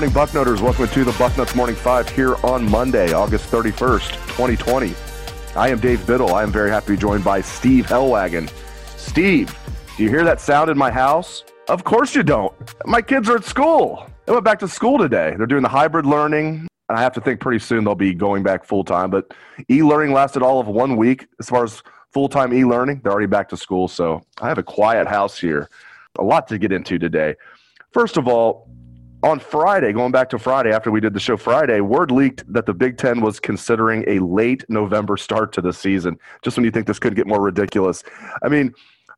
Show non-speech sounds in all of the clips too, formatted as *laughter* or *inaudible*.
Morning, Bucknoters. Welcome to the Bucknuts Morning Five here on Monday, August 31st, 2020. I am Dave Biddle. I am very happy to be joined by Steve Helwagen. Steve, do you hear that sound in my house? Of course you don't. My kids are at school. They went back to school today. They're doing the hybrid learning, and I have to think pretty soon they'll be going back full time. But e learning lasted all of one week as far as full time e learning. They're already back to school, so I have a quiet house here. A lot to get into today. First of all, on Friday, going back to Friday after we did the show Friday, word leaked that the Big Ten was considering a late November start to the season. Just when you think this could get more ridiculous. I mean,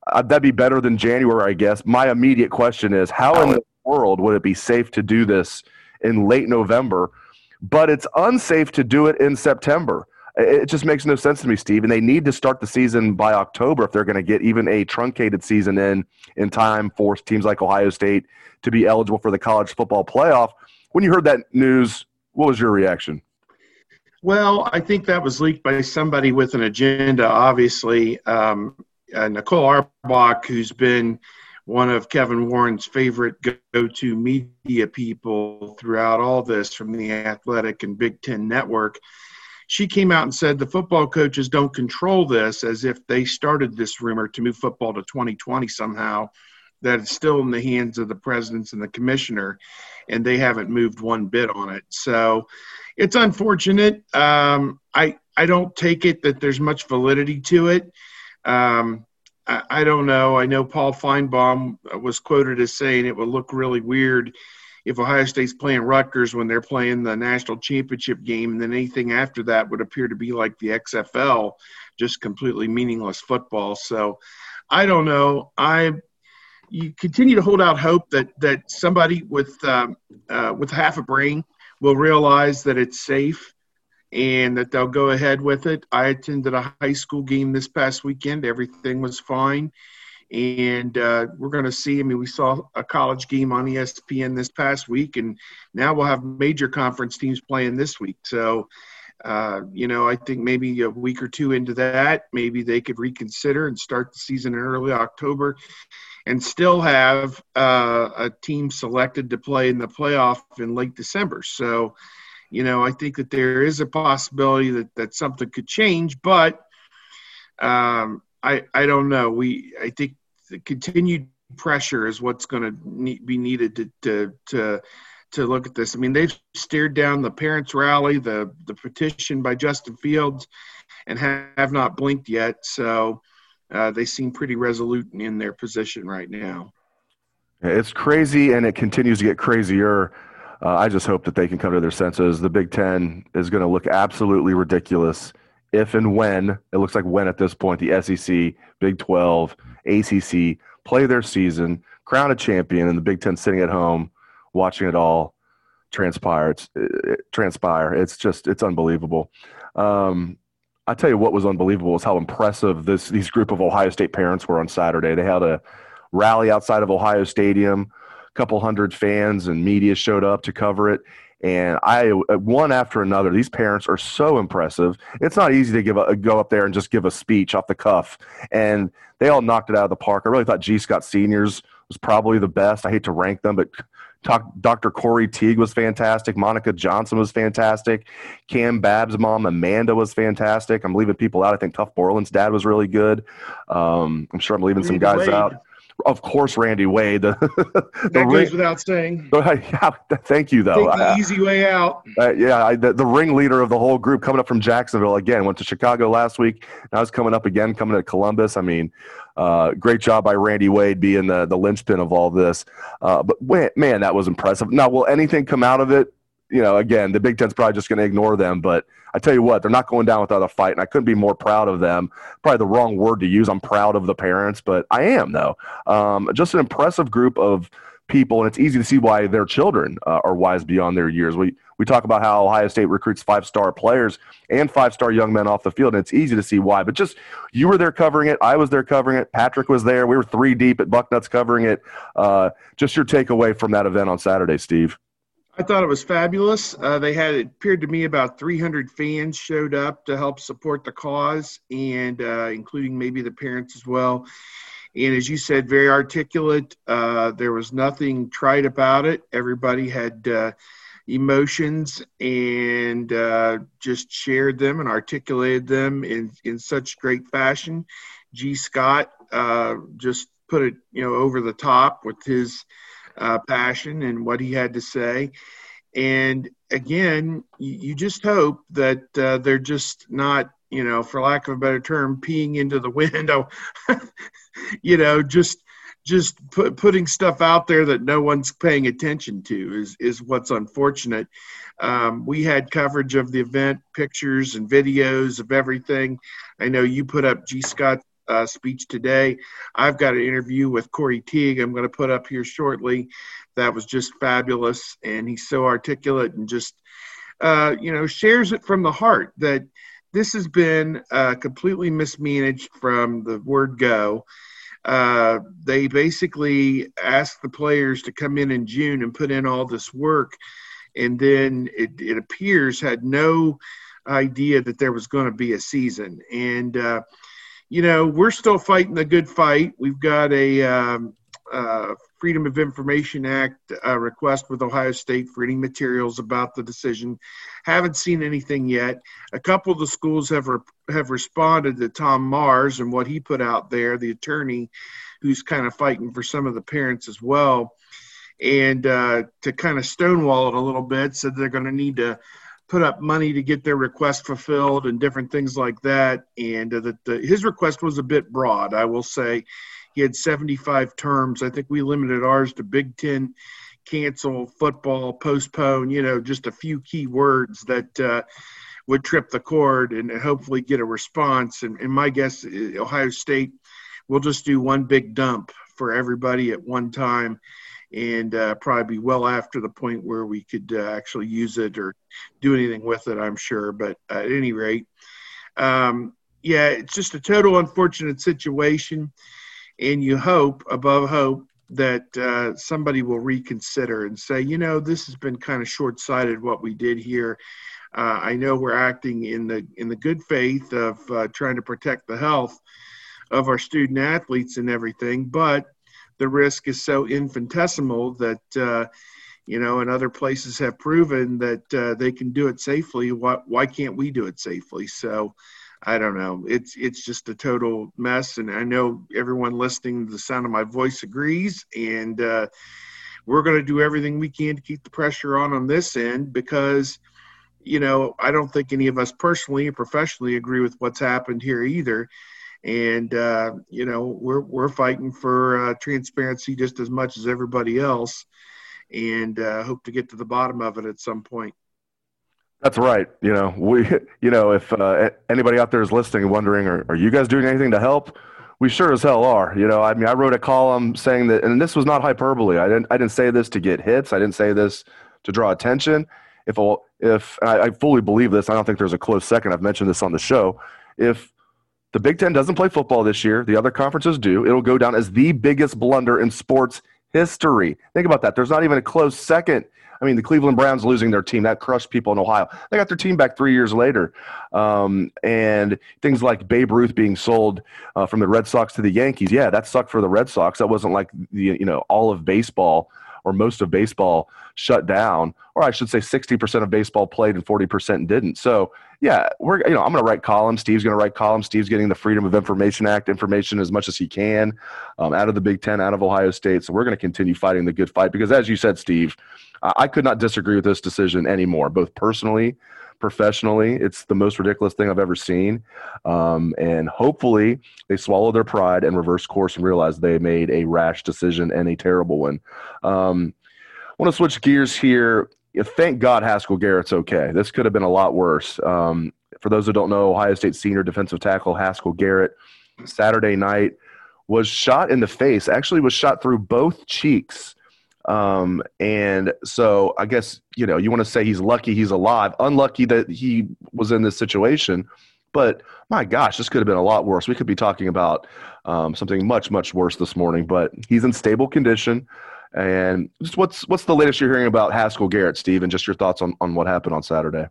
uh, that'd be better than January, I guess. My immediate question is how in the world would it be safe to do this in late November, but it's unsafe to do it in September? It just makes no sense to me, Steve. And they need to start the season by October if they're going to get even a truncated season in in time for teams like Ohio State to be eligible for the college football playoff. When you heard that news, what was your reaction? Well, I think that was leaked by somebody with an agenda, obviously. Um, uh, Nicole Auerbach, who's been one of Kevin Warren's favorite go to media people throughout all this from the Athletic and Big Ten Network she came out and said the football coaches don't control this as if they started this rumor to move football to 2020 somehow that it's still in the hands of the presidents and the commissioner and they haven't moved one bit on it. So it's unfortunate. Um, i i don't take it that there's much validity to it. Um, I, I don't know. I know paul finebaum was quoted as saying it would look really weird if Ohio State's playing Rutgers when they're playing the national championship game, then anything after that would appear to be like the XFL, just completely meaningless football. So I don't know. I you continue to hold out hope that that somebody with um, uh, with half a brain will realize that it's safe and that they'll go ahead with it. I attended a high school game this past weekend. Everything was fine and uh, we're going to see. I mean, we saw a college game on ESPN this past week, and now we'll have major conference teams playing this week. So, uh, you know, I think maybe a week or two into that, maybe they could reconsider and start the season in early October, and still have uh, a team selected to play in the playoff in late December. So, you know, I think that there is a possibility that that something could change, but. Um, I, I don't know. We I think the continued pressure is what's going to be needed to, to to to look at this. I mean, they've stared down the parents' rally, the the petition by Justin Fields, and have not blinked yet. So uh, they seem pretty resolute in their position right now. It's crazy, and it continues to get crazier. Uh, I just hope that they can come to their senses. The Big Ten is going to look absolutely ridiculous if and when it looks like when at this point the SEC, Big Twelve ACC, play their season, crown a champion, and the Big Ten sitting at home watching it all transpire. It's it, transpire. It's just it's unbelievable. Um, I tell you what was unbelievable is how impressive this these group of Ohio State parents were on Saturday. They had a rally outside of Ohio Stadium. Couple hundred fans and media showed up to cover it, and I one after another. These parents are so impressive. It's not easy to give a, go up there and just give a speech off the cuff, and they all knocked it out of the park. I really thought G. Scott Seniors was probably the best. I hate to rank them, but talk, Dr. Corey Teague was fantastic. Monica Johnson was fantastic. Cam Babb's mom Amanda was fantastic. I'm leaving people out. I think Tuf Borland's dad was really good. Um, I'm sure I'm leaving some guys out of course, Randy Wade. The, *laughs* the that ring, goes without saying. *laughs* Yeah, thank you, though. The easy way out. Uh, yeah, I, the, the ringleader of the whole group coming up from Jacksonville again. Went to Chicago last week. Now he's coming up again, coming to Columbus. I mean, uh, great job by Randy Wade being the, the linchpin of all this. Uh, but man, that was impressive. Now, will anything come out of it? You know, again, the Big Ten's probably just going to ignore them. But I tell you what, they're not going down without a fight, and I couldn't be more proud of them. Probably the wrong word to use. I'm proud of the parents, but I am though. Um, just an impressive group of people, and it's easy to see why their children uh, are wise beyond their years. We we talk about how Ohio State recruits five star players and five star young men off the field, and it's easy to see why. But just you were there covering it, I was there covering it, Patrick was there. We were three deep at Bucknuts covering it. Uh, just your takeaway from that event on Saturday, Steve. I thought it was fabulous. Uh, they had it appeared to me about 300 fans showed up to help support the cause, and uh, including maybe the parents as well. And as you said, very articulate. Uh, there was nothing trite about it. Everybody had uh, emotions and uh, just shared them and articulated them in, in such great fashion. G. Scott uh, just put it, you know, over the top with his uh, passion and what he had to say. And again, you, you just hope that uh, they're just not, you know, for lack of a better term, peeing into the *laughs* window. *laughs* you know, just just put, putting stuff out there that no one's paying attention to is is what's unfortunate. Um, we had coverage of the event, pictures and videos of everything. I know you put up G. Scott's uh, speech today. I've got an interview with Corey Teague. I'm going to put up here shortly. That was just fabulous, and he's so articulate and just uh, you know shares it from the heart that this has been uh, completely mismanaged from the word go uh, they basically asked the players to come in in June and put in all this work, and then it, it appears had no idea that there was going to be a season. And uh, you know, we're still fighting the good fight. We've got a um, uh, Freedom of Information Act uh, request with Ohio State for any materials about the decision. Haven't seen anything yet. A couple of the schools have re- have responded to Tom Mars and what he put out there, the attorney, who's kind of fighting for some of the parents as well, and uh, to kind of stonewall it a little bit, said they're going to need to put up money to get their request fulfilled and different things like that. And uh, that the, his request was a bit broad, I will say he had 75 terms. I think we limited ours to Big Ten, cancel, football, postpone, you know, just a few key words that uh, would trip the cord and hopefully get a response. And, and my guess, uh, Ohio State will just do one big dump for everybody at one time and uh, probably be well after the point where we could uh, actually use it or do anything with it, I'm sure. But at any rate, um, yeah, it's just a total unfortunate situation and you hope above hope that uh, somebody will reconsider and say, you know, this has been kind of short-sighted what we did here. Uh, I know we're acting in the in the good faith of uh, trying to protect the health of our student athletes and everything, but the risk is so infinitesimal that uh, you know, and other places have proven that uh, they can do it safely. Why why can't we do it safely? So I don't know. It's it's just a total mess, and I know everyone listening to the sound of my voice agrees. And uh, we're going to do everything we can to keep the pressure on on this end because, you know, I don't think any of us personally and professionally agree with what's happened here either. And uh, you know, we're we're fighting for uh, transparency just as much as everybody else, and uh, hope to get to the bottom of it at some point. That's right. You know, we, you know, if uh, anybody out there is listening and wondering, are, are you guys doing anything to help? We sure as hell are. You know, I mean, I wrote a column saying that, and this was not hyperbole. I didn't, I didn't say this to get hits. I didn't say this to draw attention. If, if I, I fully believe this, I don't think there's a close second. I've mentioned this on the show. If the Big Ten doesn't play football this year, the other conferences do. It'll go down as the biggest blunder in sports history. Think about that. There's not even a close second I mean, the Cleveland Browns losing their team that crushed people in Ohio. They got their team back three years later, um, and things like Babe Ruth being sold uh, from the Red Sox to the Yankees. Yeah, that sucked for the Red Sox. That wasn't like the you know all of baseball or most of baseball shut down, or I should say, sixty percent of baseball played and forty percent didn't. So yeah, we're you know I'm going to write columns. Steve's going to write columns. Steve's getting the Freedom of Information Act information as much as he can um, out of the Big Ten, out of Ohio State. So we're going to continue fighting the good fight because, as you said, Steve, I could not disagree with this decision anymore, both personally, professionally. It's the most ridiculous thing I've ever seen. Um, and hopefully they swallow their pride and reverse course and realize they made a rash decision and a terrible one. Um, I want to switch gears here. thank God Haskell Garrett's okay. This could have been a lot worse. Um, for those who don't know, Ohio State senior defensive tackle Haskell Garrett Saturday night was shot in the face. Actually, was shot through both cheeks. Um, and so I guess you know you want to say he's lucky he's alive. Unlucky that he was in this situation. But my gosh, this could have been a lot worse. We could be talking about um, something much, much worse this morning. But he's in stable condition. And just what's what's the latest you're hearing about Haskell Garrett, Steve, and just your thoughts on, on what happened on Saturday?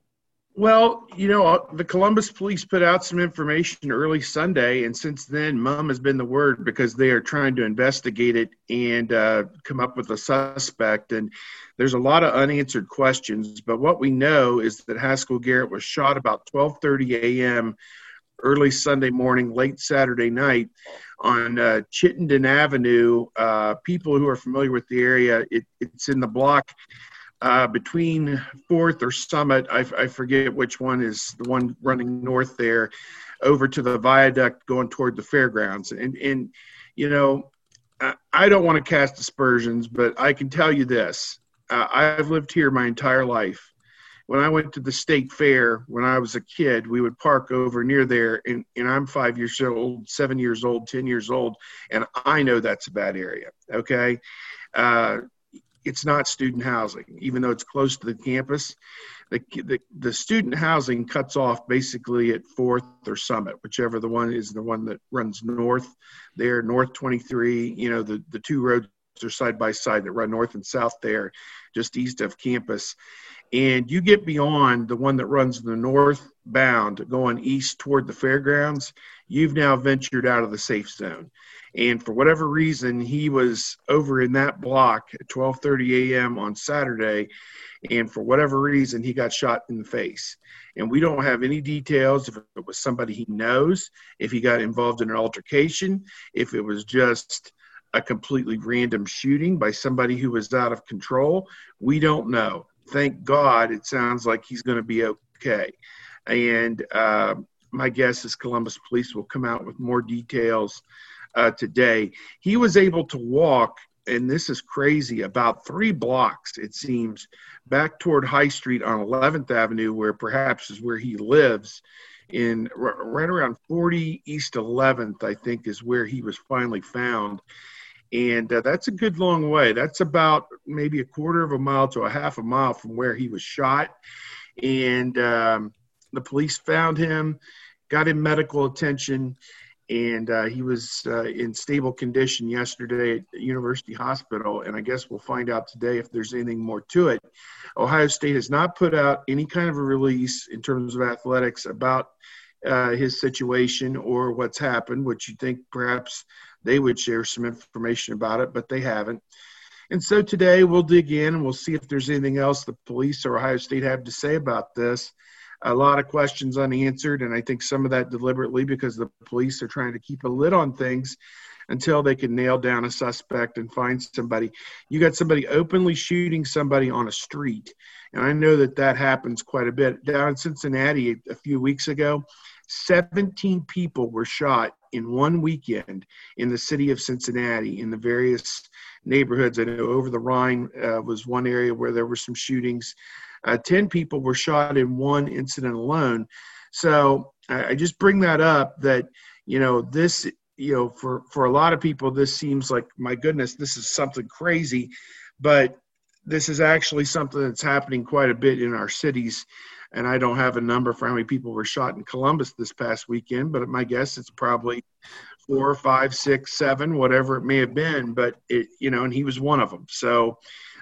Well, you know, uh, the Columbus police put out some information early Sunday, and since then, mum has been the word because they are trying to investigate it and uh, come up with a suspect. And there's a lot of unanswered questions. But what we know is that Haskell Garrett was shot about 12:30 a.m. early Sunday morning, late Saturday night on uh, Chittenden Avenue. Uh, people who are familiar with the area, it, it's in the block uh, between Fourth or Summit. I, I, forget which one is the one running north there, over to the viaduct going toward the fairgrounds. And and you know, I, I don't want to cast aspersions, but I can tell you this: uh, I've lived here my entire life. When I went to the state fair when I was a kid, we would park over near there, and, and I'm five years old, seven years old, ten years old, and I know that's a bad area. Okay. Uh, it's not student housing, even though it's close to the campus. The, the, the student housing cuts off basically at Fourth or Summit, whichever the one is the one that runs north there, North 23. You know, the, the two roads are side by side that run north and south there, just east of campus. And you get beyond the one that runs the northbound going east toward the fairgrounds, you've now ventured out of the safe zone. And for whatever reason, he was over in that block at 12:30 a.m. on Saturday, and for whatever reason, he got shot in the face. And we don't have any details if it was somebody he knows, if he got involved in an altercation, if it was just a completely random shooting by somebody who was out of control. We don't know. Thank God, it sounds like he's going to be okay. And uh, my guess is Columbus Police will come out with more details uh, today. He was able to walk, and this is crazy, about three blocks, it seems, back toward High Street on 11th Avenue, where perhaps is where he lives. In right around 40 East 11th, I think, is where he was finally found. And uh, that's a good long way. That's about maybe a quarter of a mile to a half a mile from where he was shot. And um, the police found him, got him medical attention, and uh, he was uh, in stable condition yesterday at University Hospital. And I guess we'll find out today if there's anything more to it. Ohio State has not put out any kind of a release in terms of athletics about uh, his situation or what's happened, which you think perhaps they would share some information about it, but they haven't. And so today we'll dig in and we'll see if there's anything else the police or Ohio State have to say about this a lot of questions unanswered, and I think some of that deliberately because the police are trying to keep a lid on things until they can nail down a suspect and find somebody. You got somebody openly shooting somebody on a street, and I know that that happens quite a bit. Down in Cincinnati a few weeks ago, 17 people were shot in one weekend in the city of Cincinnati in the various neighborhoods. I know over the Rhine uh, was one area where there were some shootings. Uh, 10 people were shot in one incident alone. So I, I just bring that up that, you know, this, you know, for, for a lot of people, this seems like, my goodness, this is something crazy. But this is actually something that's happening quite a bit in our cities. And I don't have a number for how many people were shot in Columbus this past weekend, but my guess it's probably four, five, six, seven, whatever it may have been. But it, you know, and he was one of them. So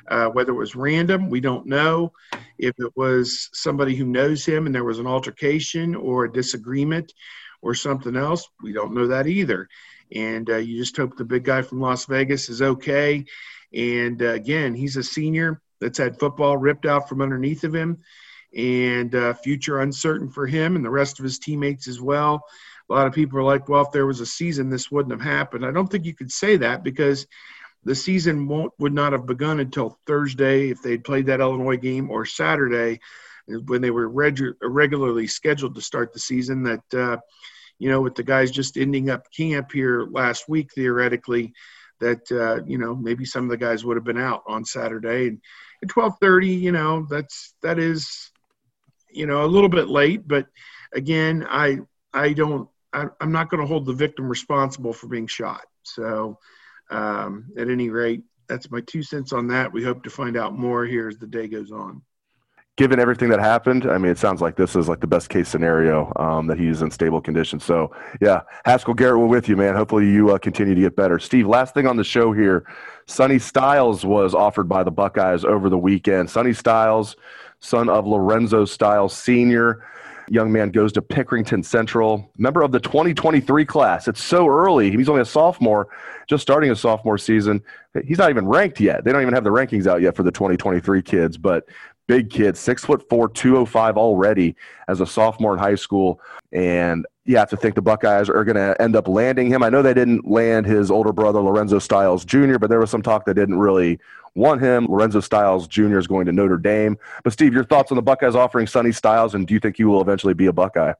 uh, whether it was random, we don't know. If it was somebody who knows him and there was an altercation or a disagreement or something else, we don't know that either. And uh, you just hope the big guy from Las Vegas is okay. And uh, again, he's a senior that's had football ripped out from underneath of him and uh, future uncertain for him and the rest of his teammates as well. A lot of people are like, well, if there was a season, this wouldn't have happened. I don't think you could say that because the season won't would not have begun until Thursday if they'd played that Illinois game or Saturday when they were regu- regularly scheduled to start the season. That uh, you know, with the guys just ending up camp here last week, theoretically, that uh, you know maybe some of the guys would have been out on Saturday, and at 12:30, you know, that's that is, you know, a little bit late. But again, I I don't I, am not going to hold the victim responsible for being shot. So, um, at any rate, that's my two cents on that. We hope to find out more here as the day goes on. Given everything that happened, I mean, it sounds like this is like the best case scenario um, that he's in stable condition. So, yeah, Haskell Garrett, we're with you, man. Hopefully, you uh, continue to get better. Steve, last thing on the show here Sonny Styles was offered by the Buckeyes over the weekend. Sonny Styles, son of Lorenzo Styles Sr., young man goes to Pickerington Central, member of the 2023 class. It's so early. He's only a sophomore, just starting his sophomore season. He's not even ranked yet. They don't even have the rankings out yet for the 2023 kids, but big kid, six foot four, 205 already as a sophomore in high school. And you have to think the Buckeyes are going to end up landing him. I know they didn't land his older brother, Lorenzo Styles Jr., but there was some talk they didn't really want him. Lorenzo Styles Jr. is going to Notre Dame. But, Steve, your thoughts on the Buckeyes offering Sonny Styles, and do you think he will eventually be a Buckeye?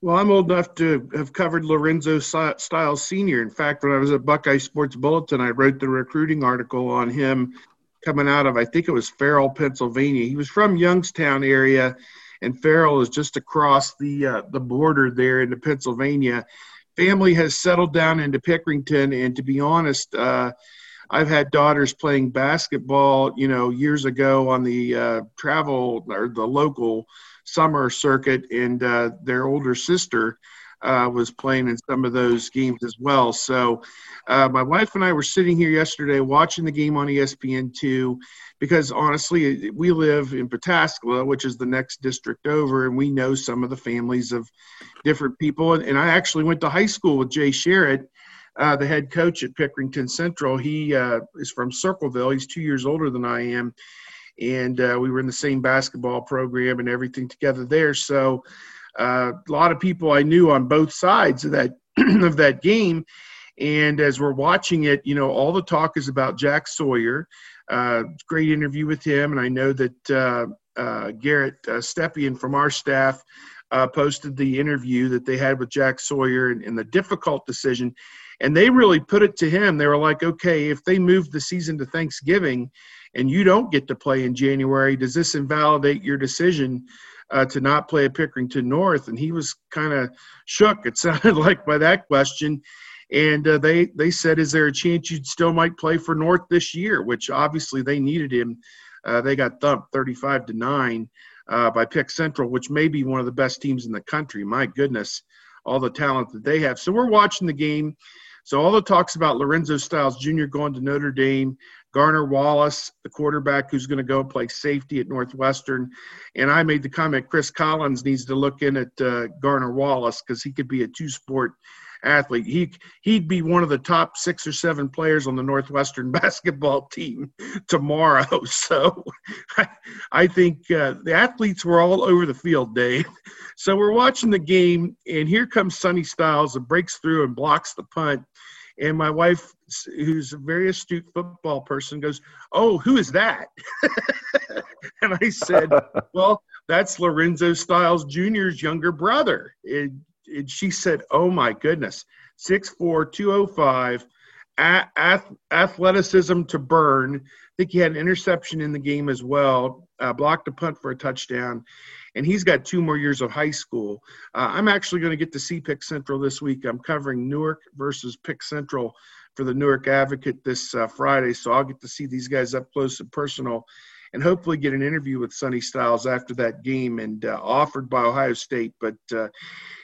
Well, I'm old enough to have covered Lorenzo Styles Sr. In fact, when I was at Buckeye Sports Bulletin, I wrote the recruiting article on him coming out of, I think it was Farrell, Pennsylvania. He was from Youngstown area, and Farrell is just across the uh, the border there into Pennsylvania. Family has settled down into Pickerington, and to be honest, uh, I've had daughters playing basketball, you know, years ago on the uh, travel or the local summer circuit, and uh, their older sister uh, was playing in some of those games as well. So, uh, my wife and I were sitting here yesterday watching the game on ESPN2 because honestly, we live in Pataskala, which is the next district over, and we know some of the families of different people. And, and I actually went to high school with Jay Sharrett uh, the head coach at Pickerington Central. He uh, is from Circleville. He's two years older than I am, and uh, we were in the same basketball program and everything together there. So uh, a lot of people I knew on both sides of that *clears throat* of that game. And as we're watching it, you know, all the talk is about Jack Sawyer. Uh, great interview with him, and I know that uh, Garrett Stepien from our staff posted the interview that they had with Jack Sawyer and, and the difficult decision and they really put it to him. They were like, okay, if they move the season to Thanksgiving and you don't get to play in January, does this invalidate your decision uh, to not play at Pickerington North? And he was kind of shook, it *laughs* sounded like, by that question. And uh, they, they said, is there a chance you still might play for North this year? Which obviously they needed him. Uh, they got thumped 35 to 9 uh, by Pick Central, which may be one of the best teams in the country. My goodness, all the talent that they have. So we're watching the game so all the talks about Lorenzo Styles Jr. going to Notre Dame, Garner Wallace, the quarterback who's going to go play safety at Northwestern, and I made the comment Chris Collins needs to look in at uh, Garner Wallace because he could be a two-sport athlete. He he'd be one of the top six or seven players on the Northwestern *laughs* basketball team tomorrow. *laughs* So I, I think uh, the athletes were all over the field, Dave. So we're watching the game, and here comes Sonny Styles and breaks through and blocks the punt. And my wife, who's a very astute football person, goes, "Oh, who is that?" *laughs* and I said, *laughs* "Well, that's Lorenzo Styles Jr.'s younger brother." And, and she said, "Oh my goodness, 6'4", 205, athleticism to burn." I think he had an interception in the game as well. Uh, blocked a punt for a touchdown and he's got two more years of high school. Uh, I'm actually going to get to see Pick Central this week. I'm covering Newark versus Pick Central for the Newark Advocate this uh, Friday, so I'll get to see these guys up close and personal, and hopefully get an interview with Sonny Styles after that game and uh, offered by Ohio State. But uh,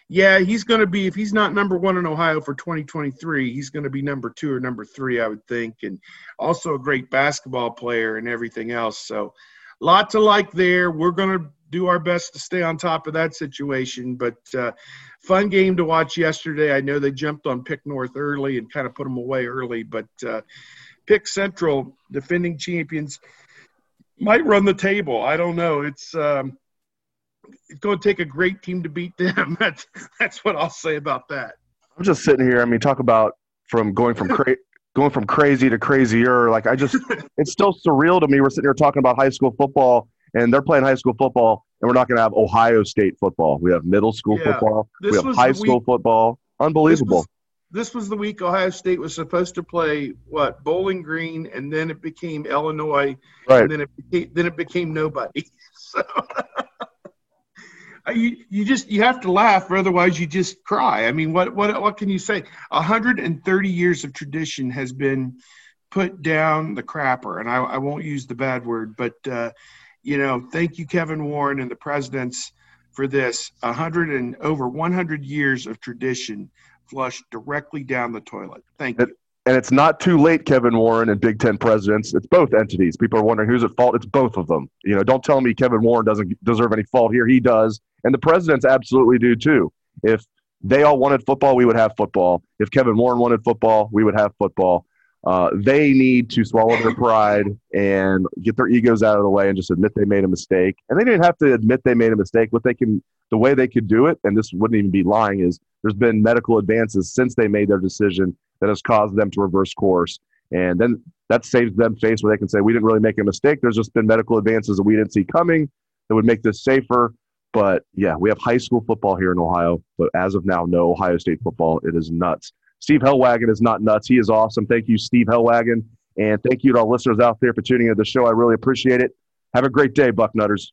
yeah, he's going to be if he's not number one in Ohio for 2023, he's going to be number two or number three, I would think, and also a great basketball player and everything else. So. Lot to like there. We're going to do our best to stay on top of that situation. But uh, fun game to watch yesterday. I know they jumped on Pick North early and kind of put them away early, but uh, Pick Central, defending champions, might run the table. I don't know. It's um, it's going to take a great team to beat them. *laughs* that's that's what I'll say about that. I'm just sitting here. I mean, talk about from going from cra- *laughs* going from crazy to crazier. Like I just, *laughs* it's still surreal to me. We're sitting here talking about high school football and they're playing high school football, and we're not going to have Ohio State football. We have middle school yeah, football. We have high school week, football. Unbelievable. This was, the week Ohio State was supposed to play what Bowling Green, and then it became Illinois, Right. and then it became, then it became nobody. *laughs* So *laughs* you you just you have to laugh, or otherwise you just cry. I mean, what what what can you say? 130 years of tradition has been put down the crapper, and I, I won't use the bad word, but uh, you know, thank you, Kevin Warren and the presidents for this. 100 and over 100 years of tradition flushed directly down the toilet. Thank you. And it's not too late, Kevin Warren and Big Ten presidents. It's both entities. People are wondering who's at fault. It's both of them. You know, don't tell me Kevin Warren doesn't deserve any fault here. He does. And the presidents absolutely do too. If they all wanted football, we would have football. If Kevin Warren wanted football, we would have football. Uh, they need to swallow their pride and get their egos out of the way and just admit they made a mistake. And they didn't have to admit they made a mistake. What they can, the way they could do it, and this wouldn't even be lying, is there's been medical advances since they made their decision that has caused them to reverse course. And then that saves them face where they can say, we didn't really make a mistake. There's just been medical advances that we didn't see coming that would make this safer. But yeah, we have high school football here in Ohio. But as of now, no Ohio State football. It is nuts. Steve Helwagen is not nuts. He is awesome. Thank you, Steve Helwagen. And thank you to all listeners out there for tuning into the show. I really appreciate it. Have a great day, Bucknutters.